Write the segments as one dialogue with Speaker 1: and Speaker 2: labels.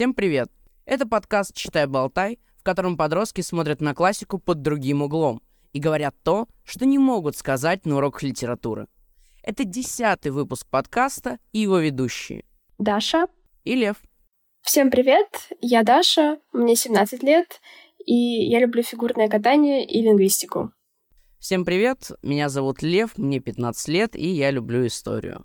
Speaker 1: Всем привет! Это подкаст «Читай-болтай», в котором подростки смотрят на классику под другим углом и говорят то, что не могут сказать на уроках литературы. Это десятый выпуск подкаста и его ведущие.
Speaker 2: Даша.
Speaker 1: И Лев.
Speaker 2: Всем привет, я Даша, мне 17 лет, и я люблю фигурное катание и лингвистику.
Speaker 1: Всем привет, меня зовут Лев, мне 15 лет, и я люблю историю.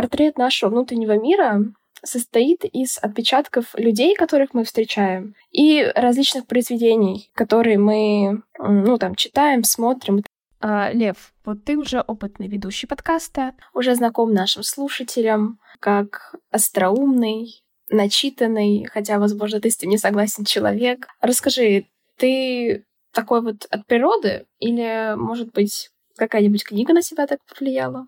Speaker 2: Портрет нашего внутреннего мира состоит из отпечатков людей, которых мы встречаем, и различных произведений, которые мы, ну, там, читаем, смотрим.
Speaker 3: А, Лев, вот ты уже опытный ведущий подкаста,
Speaker 2: уже знаком нашим слушателям, как остроумный, начитанный, хотя, возможно, ты с этим не согласен человек. Расскажи, ты такой вот от природы или, может быть, какая-нибудь книга на тебя так повлияла?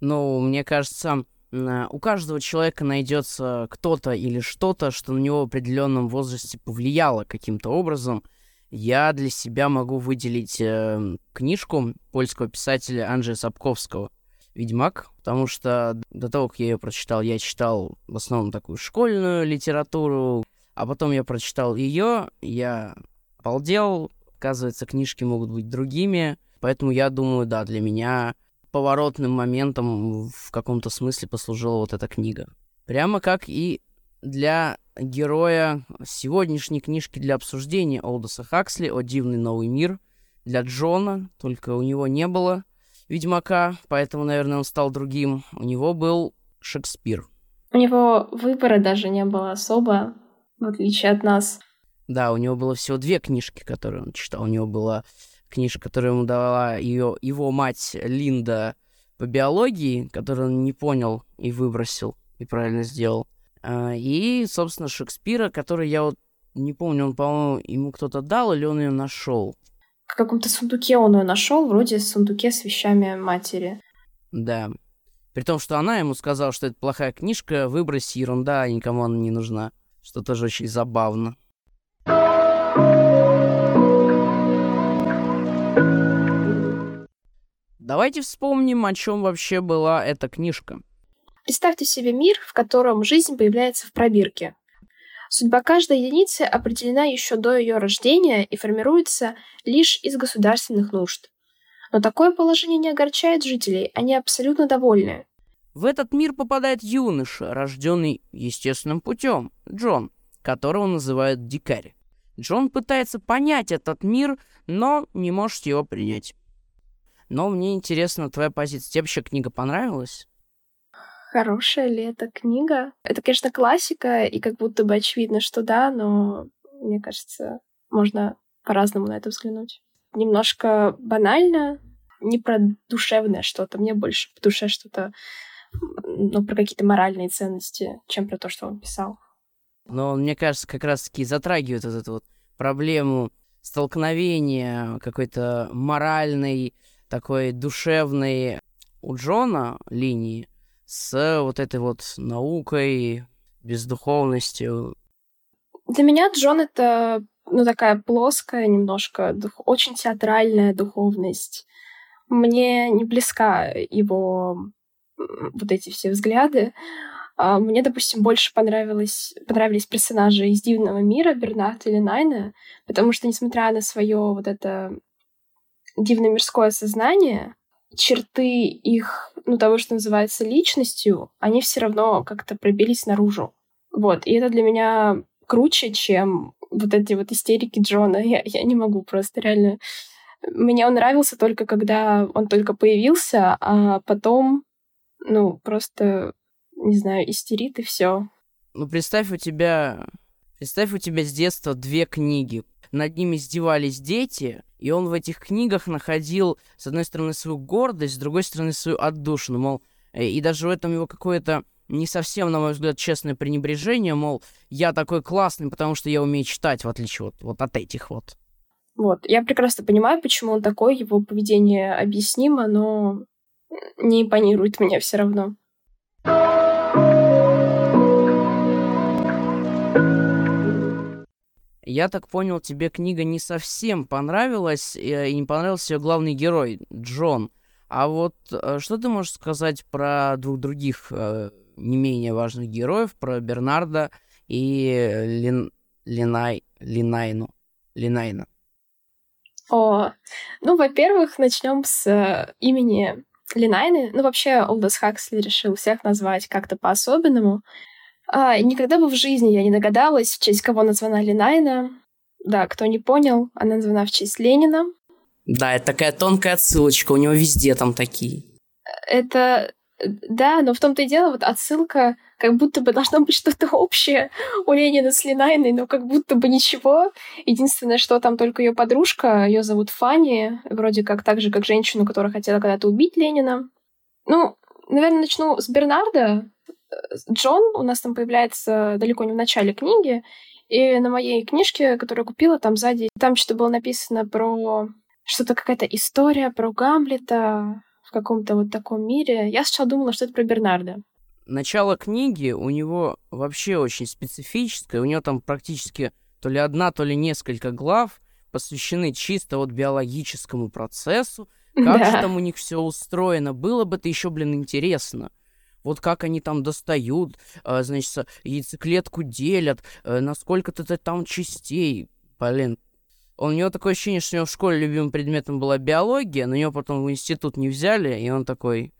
Speaker 1: Ну, мне кажется, у каждого человека найдется кто-то или что-то, что на него в определенном возрасте повлияло каким-то образом. Я для себя могу выделить э, книжку польского писателя Анджея Сапковского «Ведьмак», потому что до того, как я ее прочитал, я читал в основном такую школьную литературу, а потом я прочитал ее, я обалдел, оказывается, книжки могут быть другими, поэтому я думаю, да, для меня поворотным моментом в каком-то смысле послужила вот эта книга. Прямо как и для героя сегодняшней книжки для обсуждения Олдоса Хаксли «О дивный новый мир» для Джона, только у него не было Ведьмака, поэтому, наверное, он стал другим. У него был Шекспир.
Speaker 2: У него выбора даже не было особо, в отличие от нас.
Speaker 1: Да, у него было всего две книжки, которые он читал. У него была книжка, которую ему дала ее, его мать Линда по биологии, которую он не понял и выбросил, и правильно сделал. А, и, собственно, Шекспира, который я вот не помню, он, по-моему, ему кто-то дал или он ее нашел.
Speaker 2: В каком-то сундуке он ее нашел, вроде сундуке с вещами матери.
Speaker 1: Да. При том, что она ему сказала, что это плохая книжка, выброси, ерунда, никому она не нужна. Что тоже очень забавно. Давайте вспомним, о чем вообще была эта книжка.
Speaker 2: Представьте себе мир, в котором жизнь появляется в пробирке. Судьба каждой единицы определена еще до ее рождения и формируется лишь из государственных нужд. Но такое положение не огорчает жителей, они абсолютно довольны.
Speaker 1: В этот мир попадает юноша, рожденный естественным путем, Джон, которого называют дикарь. Джон пытается понять этот мир, но не может его принять. Но мне интересно твоя позиция. Тебе вообще книга понравилась?
Speaker 2: Хорошая ли эта книга? Это, конечно, классика, и как будто бы очевидно, что да, но мне кажется, можно по-разному на это взглянуть. Немножко банально, не про душевное что-то. Мне больше по душе что-то, ну, про какие-то моральные ценности, чем про то, что он писал.
Speaker 1: Но мне кажется, как раз-таки затрагивает вот эту вот проблему столкновения какой-то моральной такой душевной у Джона линии с вот этой вот наукой, бездуховностью.
Speaker 2: Для меня Джон это ну, такая плоская немножко, дух, очень театральная духовность. Мне не близка его вот эти все взгляды. А мне, допустим, больше понравилось, понравились персонажи из «Дивного мира» Бернард или Найна, потому что, несмотря на свое вот это дивно-мирское сознание, черты их, ну, того, что называется личностью, они все равно как-то пробились наружу. Вот, и это для меня круче, чем вот эти вот истерики Джона. Я, я не могу просто реально... Мне он нравился только когда он только появился, а потом, ну, просто, не знаю, истерит и все.
Speaker 1: Ну, представь, у тебя... Представь, у тебя с детства две книги над ними издевались дети, и он в этих книгах находил, с одной стороны, свою гордость, с другой стороны, свою отдушину, мол, э, и даже в этом его какое-то не совсем, на мой взгляд, честное пренебрежение, мол, я такой классный, потому что я умею читать, в отличие вот, вот от этих вот.
Speaker 2: Вот, я прекрасно понимаю, почему он такой, его поведение объяснимо, но не импонирует мне все равно.
Speaker 1: Я так понял, тебе книга не совсем понравилась, э, и не понравился ее главный герой, Джон. А вот э, что ты можешь сказать про двух других э, не менее важных героев, про Бернарда и Лин... Линай... Линайну? Линайна.
Speaker 2: О, ну, во-первых, начнем с имени Линайны. Ну, вообще, Олдос Хаксли решил всех назвать как-то по-особенному. А, никогда бы в жизни я не догадалась, в честь кого названа Линайна. Да, кто не понял, она названа в честь Ленина.
Speaker 1: Да, это такая тонкая отсылочка, у него везде там такие.
Speaker 2: Это да, но в том-то и дело, вот отсылка, как будто бы должно быть что-то общее у Ленина с Линайной, но как будто бы ничего. Единственное, что там только ее подружка, ее зовут Фанни, вроде как так же, как женщину, которая хотела когда-то убить Ленина. Ну, наверное, начну с Бернарда. Джон у нас там появляется далеко не в начале книги, и на моей книжке, которую я купила, там сзади, там что-то было написано про что-то какая-то история про Гамлета, в каком-то вот таком мире. Я сначала думала, что это про Бернарда.
Speaker 1: Начало книги у него вообще очень специфическое. У него там практически то ли одна, то ли несколько глав посвящены чисто вот биологическому процессу. Как да. же там у них все устроено? Было бы это еще, блин, интересно. Вот как они там достают, э, значит, яйцеклетку делят, э, насколько-то там частей. Блин, у него такое ощущение, что у него в школе любимым предметом была биология, но его потом в институт не взяли, и он такой,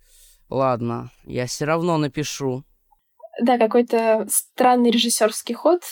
Speaker 1: ладно, я все равно напишу.
Speaker 2: Да, какой-то странный режиссерский ход.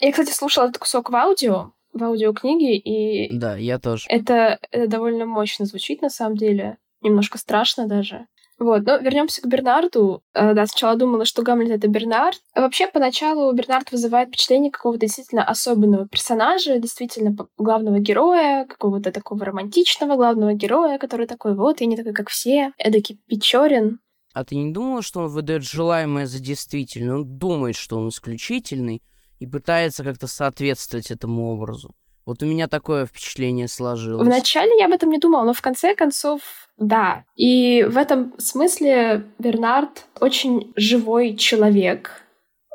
Speaker 2: Я, кстати, слушала этот кусок в аудио, в аудиокниге, и...
Speaker 1: Да, я тоже.
Speaker 2: Это, это довольно мощно звучит, на самом деле. Немножко страшно даже. Вот, но вернемся к Бернарду. Э, да, сначала думала, что Гамлет это Бернард. А вообще, поначалу Бернард вызывает впечатление какого-то действительно особенного персонажа, действительно главного героя, какого-то такого романтичного главного героя, который такой, вот, я не такой, как все, эдакий Печорин.
Speaker 1: А ты не думала, что он выдает желаемое за действительное? Он думает, что он исключительный и пытается как-то соответствовать этому образу. Вот у меня такое впечатление сложилось.
Speaker 2: Вначале я об этом не думала, но в конце концов, да. И в этом смысле Бернард очень живой человек,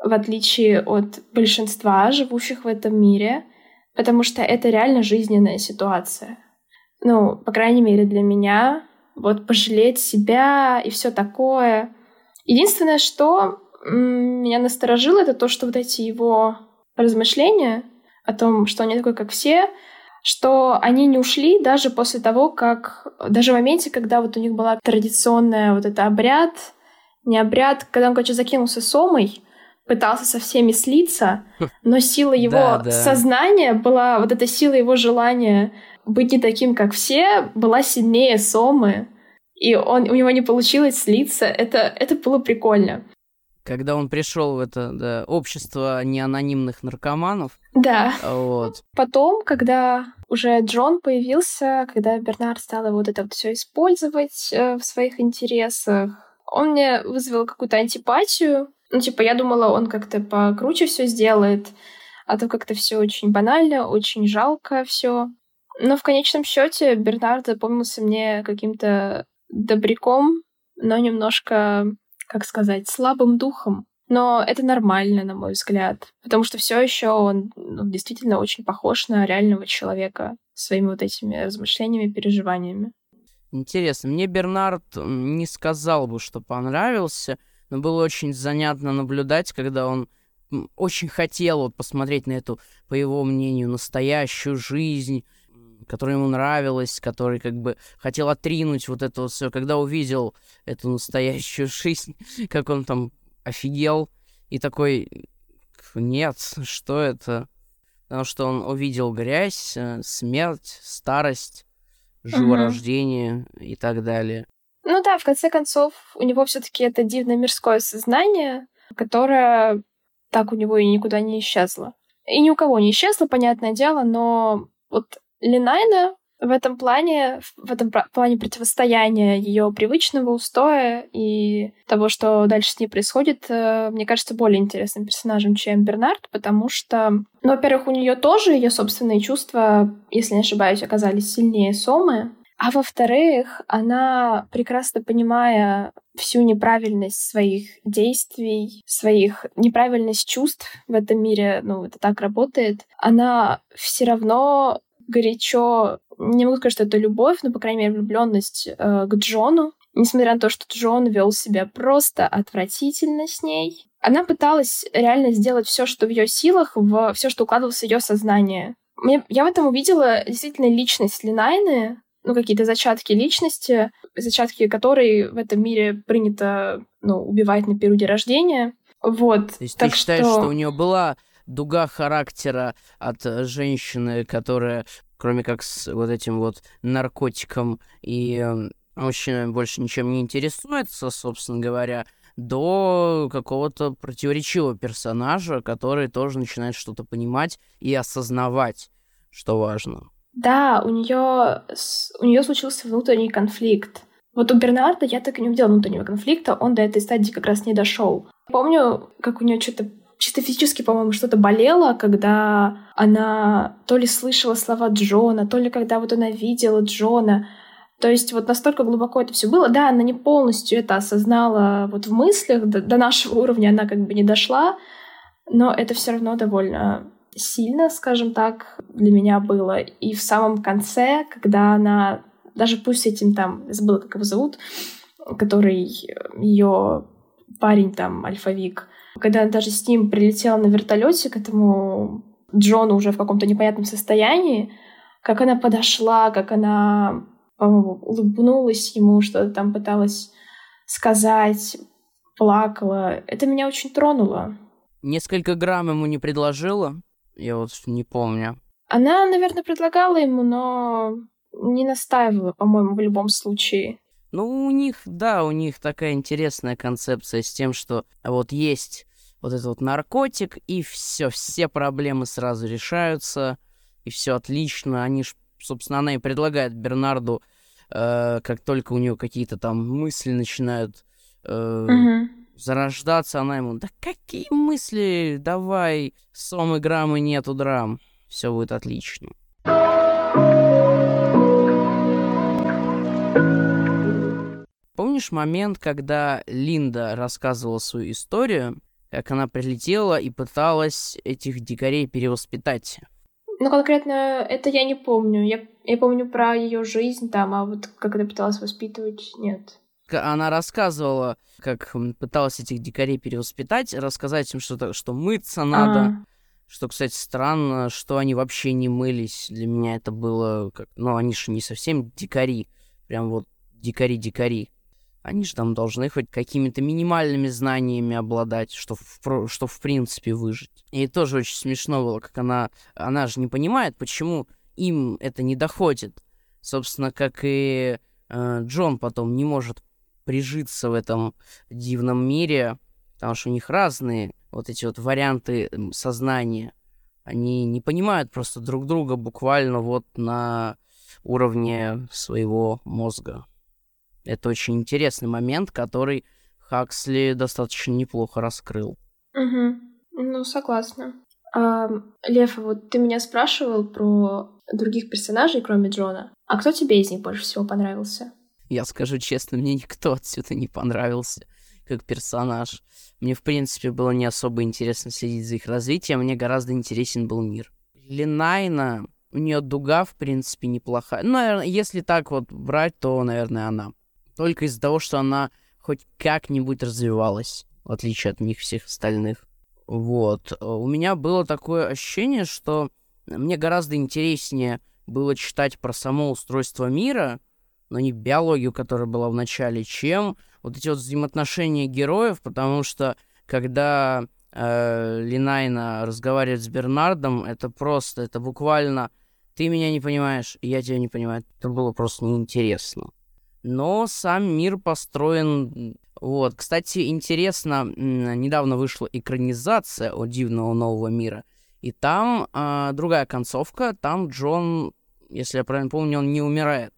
Speaker 2: в отличие от большинства живущих в этом мире, потому что это реально жизненная ситуация. Ну, по крайней мере, для меня. Вот пожалеть себя и все такое. Единственное, что меня насторожило, это то, что вот эти его размышления о том, что они такой, как все, что они не ушли даже после того, как... Даже в моменте, когда вот у них была традиционная вот это обряд, не обряд, когда он, короче, закинулся сомой, пытался со всеми слиться, но сила его да, да. сознания была, вот эта сила его желания быть не таким, как все, была сильнее Сомы. И он, у него не получилось слиться. Это, это было прикольно
Speaker 1: когда он пришел в это да, общество неанонимных наркоманов.
Speaker 2: Да.
Speaker 1: Вот.
Speaker 2: Потом, когда уже Джон появился, когда Бернард стал вот это вот все использовать э, в своих интересах, он мне вызвал какую-то антипатию. Ну, типа, я думала, он как-то покруче все сделает, а то как-то все очень банально, очень жалко все. Но в конечном счете Бернард запомнился мне каким-то добряком, но немножко как сказать, слабым духом. Но это нормально, на мой взгляд, потому что все еще он ну, действительно очень похож на реального человека своими вот этими размышлениями, переживаниями.
Speaker 1: Интересно, мне Бернард не сказал бы, что понравился, но было очень занятно наблюдать, когда он очень хотел вот посмотреть на эту, по его мнению, настоящую жизнь, которая ему нравилась, который как бы хотел отринуть вот это вот все, когда увидел эту настоящую жизнь, как он там офигел и такой, нет, что это? Потому что он увидел грязь, э, смерть, старость, живорождение угу. и так далее.
Speaker 2: Ну да, в конце концов, у него все-таки это дивное мирское сознание, которое так у него и никуда не исчезло. И ни у кого не исчезло, понятное дело, но вот Линайна в этом плане, в этом плане противостояния ее привычного устоя и того, что дальше с ней происходит, э, мне кажется, более интересным персонажем, чем Бернард, потому что, ну, во-первых, у нее тоже ее собственные чувства, если не ошибаюсь, оказались сильнее Сомы, а во-вторых, она, прекрасно понимая всю неправильность своих действий, своих неправильность чувств в этом мире, ну, это так работает, она все равно горячо не могу сказать, что это любовь, но, по крайней мере, влюбленность э, к Джону. Несмотря на то, что Джон вел себя просто отвратительно с ней, она пыталась реально сделать все, что в ее силах, в все, что укладывалось в ее сознание. Мне, я в этом увидела действительно личность Линайны, ну, какие-то зачатки личности, зачатки которой в этом мире принято, ну, убивать на периоде рождения. Вот.
Speaker 1: То есть так ты считаешь, что... что у нее была дуга характера от э, женщины, которая, кроме как с вот этим вот наркотиком и э, мужчинами больше ничем не интересуется, собственно говоря, до какого-то противоречивого персонажа, который тоже начинает что-то понимать и осознавать, что важно.
Speaker 2: Да, у нее у нее случился внутренний конфликт. Вот у Бернарда я так и не увидела внутреннего конфликта, он до этой стадии как раз не дошел. Помню, как у нее что-то чисто физически, по-моему, что-то болело, когда она то ли слышала слова Джона, то ли когда вот она видела Джона. То есть вот настолько глубоко это все было. Да, она не полностью это осознала вот в мыслях, до, до нашего уровня она как бы не дошла, но это все равно довольно сильно, скажем так, для меня было. И в самом конце, когда она, даже пусть с этим там, забыла, как его зовут, который ее парень там, альфавик, когда она даже с ним прилетела на вертолете к этому Джону уже в каком-то непонятном состоянии, как она подошла, как она, по-моему, улыбнулась ему, что-то там пыталась сказать, плакала. Это меня очень тронуло.
Speaker 1: Несколько грамм ему не предложила? Я вот не помню.
Speaker 2: Она, наверное, предлагала ему, но не настаивала, по-моему, в любом случае.
Speaker 1: Ну, у них, да, у них такая интересная концепция с тем, что вот есть вот этот вот наркотик, и все, все проблемы сразу решаются, и все отлично. Они ж, собственно, она и предлагает Бернарду, э, как только у нее какие-то там мысли начинают э, угу зарождаться, она ему, да какие мысли, давай, сомы граммы нету драм, все будет отлично. Помнишь момент, когда Линда рассказывала свою историю, как она прилетела и пыталась этих дикарей перевоспитать?
Speaker 2: Ну, конкретно это я не помню. Я, я помню про ее жизнь там, а вот как она пыталась воспитывать, нет
Speaker 1: она рассказывала, как пыталась этих дикарей перевоспитать, рассказать им, что, что мыться надо. А-а-а. Что, кстати, странно, что они вообще не мылись. Для меня это было как... Ну, они же не совсем дикари. Прям вот дикари-дикари. Они же там должны хоть какими-то минимальными знаниями обладать, что в, что в принципе выжить. И тоже очень смешно было, как она... Она же не понимает, почему им это не доходит. Собственно, как и э, Джон потом не может прижиться в этом дивном мире, потому что у них разные вот эти вот варианты сознания. Они не понимают просто друг друга буквально вот на уровне своего мозга. Это очень интересный момент, который Хаксли достаточно неплохо раскрыл.
Speaker 2: Угу. Ну, согласна. А, Лев, вот ты меня спрашивал про других персонажей, кроме Джона. А кто тебе из них больше всего понравился?
Speaker 1: Я скажу честно, мне никто отсюда не понравился как персонаж. Мне, в принципе, было не особо интересно следить за их развитием, мне гораздо интересен был мир. Линайна, у нее дуга, в принципе, неплохая. Ну, наверное, если так вот брать, то, наверное, она. Только из-за того, что она хоть как-нибудь развивалась, в отличие от них всех остальных. Вот. У меня было такое ощущение, что мне гораздо интереснее было читать про само устройство мира, но не биологию, которая была в начале, чем вот эти вот взаимоотношения героев, потому что когда э, Линайна разговаривает с Бернардом, это просто, это буквально ты меня не понимаешь, я тебя не понимаю. Это было просто неинтересно. Но сам мир построен... Вот, кстати, интересно, недавно вышла экранизация о Дивного Нового Мира, и там э, другая концовка, там Джон, если я правильно помню, он не умирает.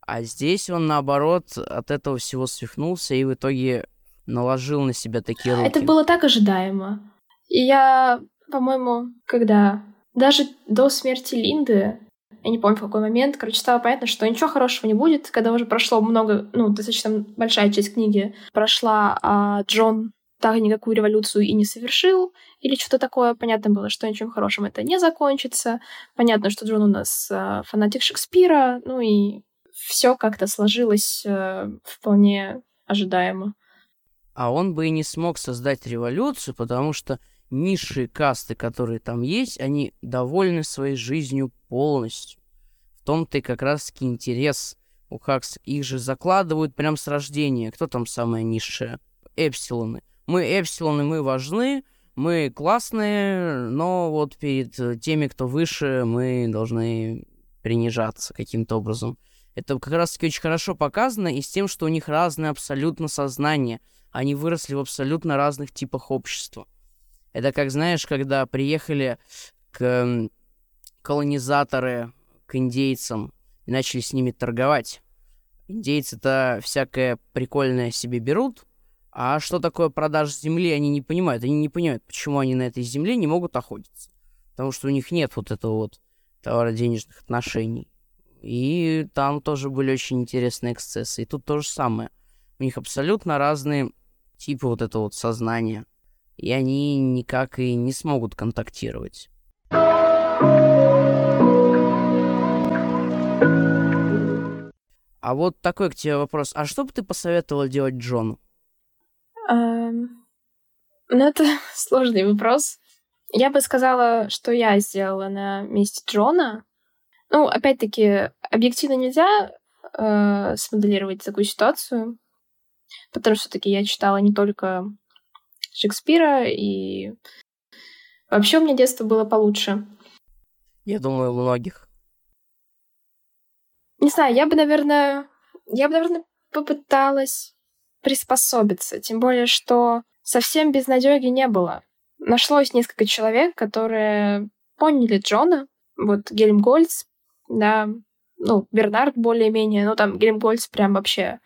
Speaker 1: А здесь он, наоборот, от этого всего свихнулся и в итоге наложил на себя такие руки.
Speaker 2: Это было так ожидаемо. И я, по-моему, когда... Даже до смерти Линды, я не помню в какой момент, короче, стало понятно, что ничего хорошего не будет, когда уже прошло много, ну, достаточно большая часть книги прошла, а Джон так никакую революцию и не совершил, или что-то такое. Понятно было, что ничем хорошим это не закончится. Понятно, что Джон у нас э, фанатик Шекспира, ну и все как-то сложилось э, вполне ожидаемо.
Speaker 1: А он бы и не смог создать революцию, потому что низшие касты, которые там есть, они довольны своей жизнью полностью. В том-то и как раз-таки интерес у Хакс. Их же закладывают прям с рождения. Кто там самая низшая? Эпсилоны. Мы эпсилоны, мы важны, мы классные, но вот перед теми, кто выше, мы должны принижаться каким-то образом. Это как раз-таки очень хорошо показано и с тем, что у них разное абсолютно сознание. Они выросли в абсолютно разных типах общества. Это как, знаешь, когда приехали к колонизаторы к индейцам и начали с ними торговать. Индейцы-то всякое прикольное себе берут, а что такое продажа земли, они не понимают. Они не понимают, почему они на этой земле не могут охотиться. Потому что у них нет вот этого вот товароденежных отношений. И там тоже были очень интересные эксцессы. И тут то же самое. У них абсолютно разные типы вот этого вот сознания. И они никак и не смогут контактировать. А вот такой к тебе вопрос. А что бы ты посоветовал делать Джону?
Speaker 2: Um, ну, это сложный вопрос. Я бы сказала, что я сделала на месте Джона. Ну, опять-таки, объективно нельзя э, смоделировать такую ситуацию, потому что таки я читала не только Шекспира, и вообще у меня детство было получше.
Speaker 1: Я думаю, у многих.
Speaker 2: Не знаю, я бы, наверное, я бы, наверное, попыталась приспособиться. Тем более, что совсем без надеги не было. Нашлось несколько человек, которые поняли Джона. Вот Гельмгольц, да, ну, Бернард более-менее, ну, там Гельмгольц прям вообще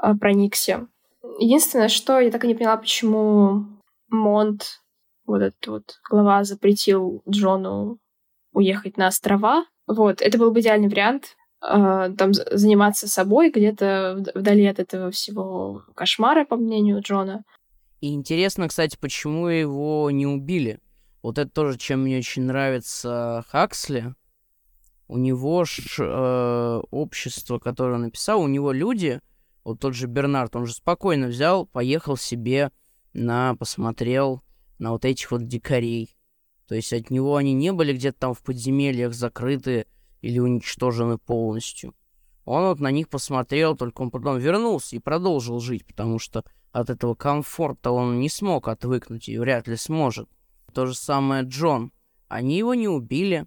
Speaker 2: э, проникся. Единственное, что я так и не поняла, почему Монт, вот этот вот глава, запретил Джону уехать на острова. Вот, это был бы идеальный вариант, э, там заниматься собой где-то вдали от этого всего кошмара, по мнению Джона.
Speaker 1: И интересно, кстати, почему его не убили. Вот это тоже, чем мне очень нравится Хаксли. У него ж э, общество, которое он написал, у него люди, вот тот же Бернард, он же спокойно взял, поехал себе на, посмотрел на вот этих вот дикарей. То есть от него они не были где-то там в подземельях закрыты, или уничтожены полностью. Он вот на них посмотрел, только он потом вернулся и продолжил жить, потому что от этого комфорта он не смог отвыкнуть и вряд ли сможет. То же самое Джон. Они его не убили,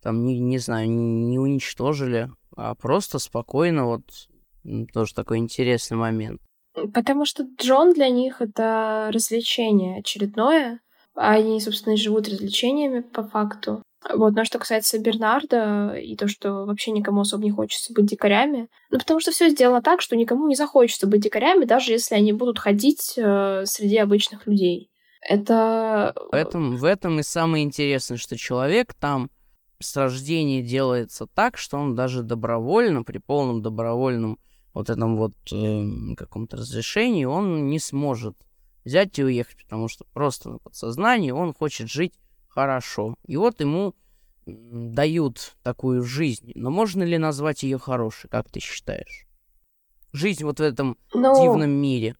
Speaker 1: там, не, не знаю, не уничтожили, а просто спокойно вот тоже такой интересный момент.
Speaker 2: Потому что Джон для них это развлечение очередное, они, собственно, живут развлечениями по факту. Вот, но что касается Бернарда и то, что вообще никому особо не хочется быть дикарями, ну потому что все сделано так, что никому не захочется быть дикарями, даже если они будут ходить э, среди обычных людей. Это...
Speaker 1: В этом, в этом и самое интересное, что человек там с рождения делается так, что он даже добровольно, при полном добровольном вот этом вот э, каком-то разрешении, он не сможет взять и уехать, потому что просто на подсознании он хочет жить хорошо. И вот ему дают такую жизнь. Но можно ли назвать ее хорошей, как ты считаешь? Жизнь вот в этом ну, дивном мире.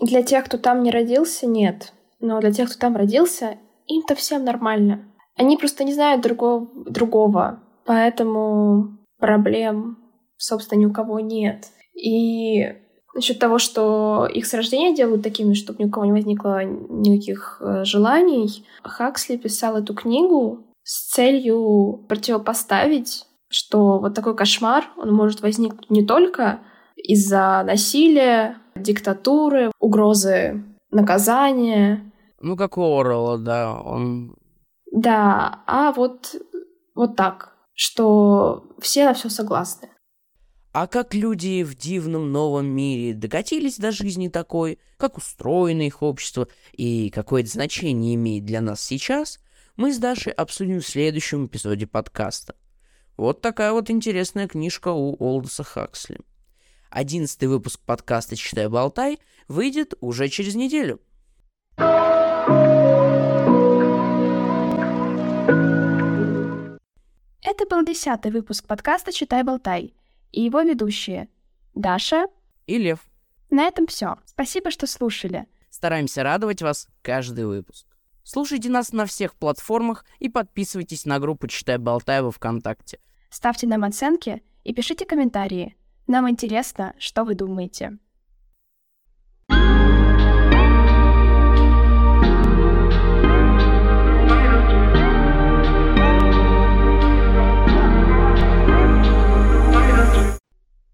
Speaker 2: Для тех, кто там не родился, нет. Но для тех, кто там родился, им-то всем нормально. Они просто не знают другого, другого. Поэтому проблем, собственно, ни у кого нет. И насчет того, что их с рождения делают такими, чтобы ни у кого не возникло никаких э, желаний, Хаксли писал эту книгу с целью противопоставить, что вот такой кошмар, он может возникнуть не только из-за насилия, диктатуры, угрозы наказания.
Speaker 1: Ну, как у Орла, да, он...
Speaker 2: Да, а вот, вот так, что все на все согласны.
Speaker 1: А как люди в дивном новом мире докатились до жизни такой, как устроено их общество и какое это значение имеет для нас сейчас, мы с Дашей обсудим в следующем эпизоде подкаста. Вот такая вот интересная книжка у Олдоса Хаксли. Одиннадцатый выпуск подкаста «Читай, болтай» выйдет уже через неделю.
Speaker 2: Это был десятый выпуск подкаста «Читай, болтай» и его ведущие Даша
Speaker 1: и Лев.
Speaker 2: На этом все. Спасибо, что слушали.
Speaker 1: Стараемся радовать вас каждый выпуск. Слушайте нас на всех платформах и подписывайтесь на группу «Читай, болтай» во ВКонтакте.
Speaker 2: Ставьте нам оценки и пишите комментарии. Нам интересно, что вы думаете.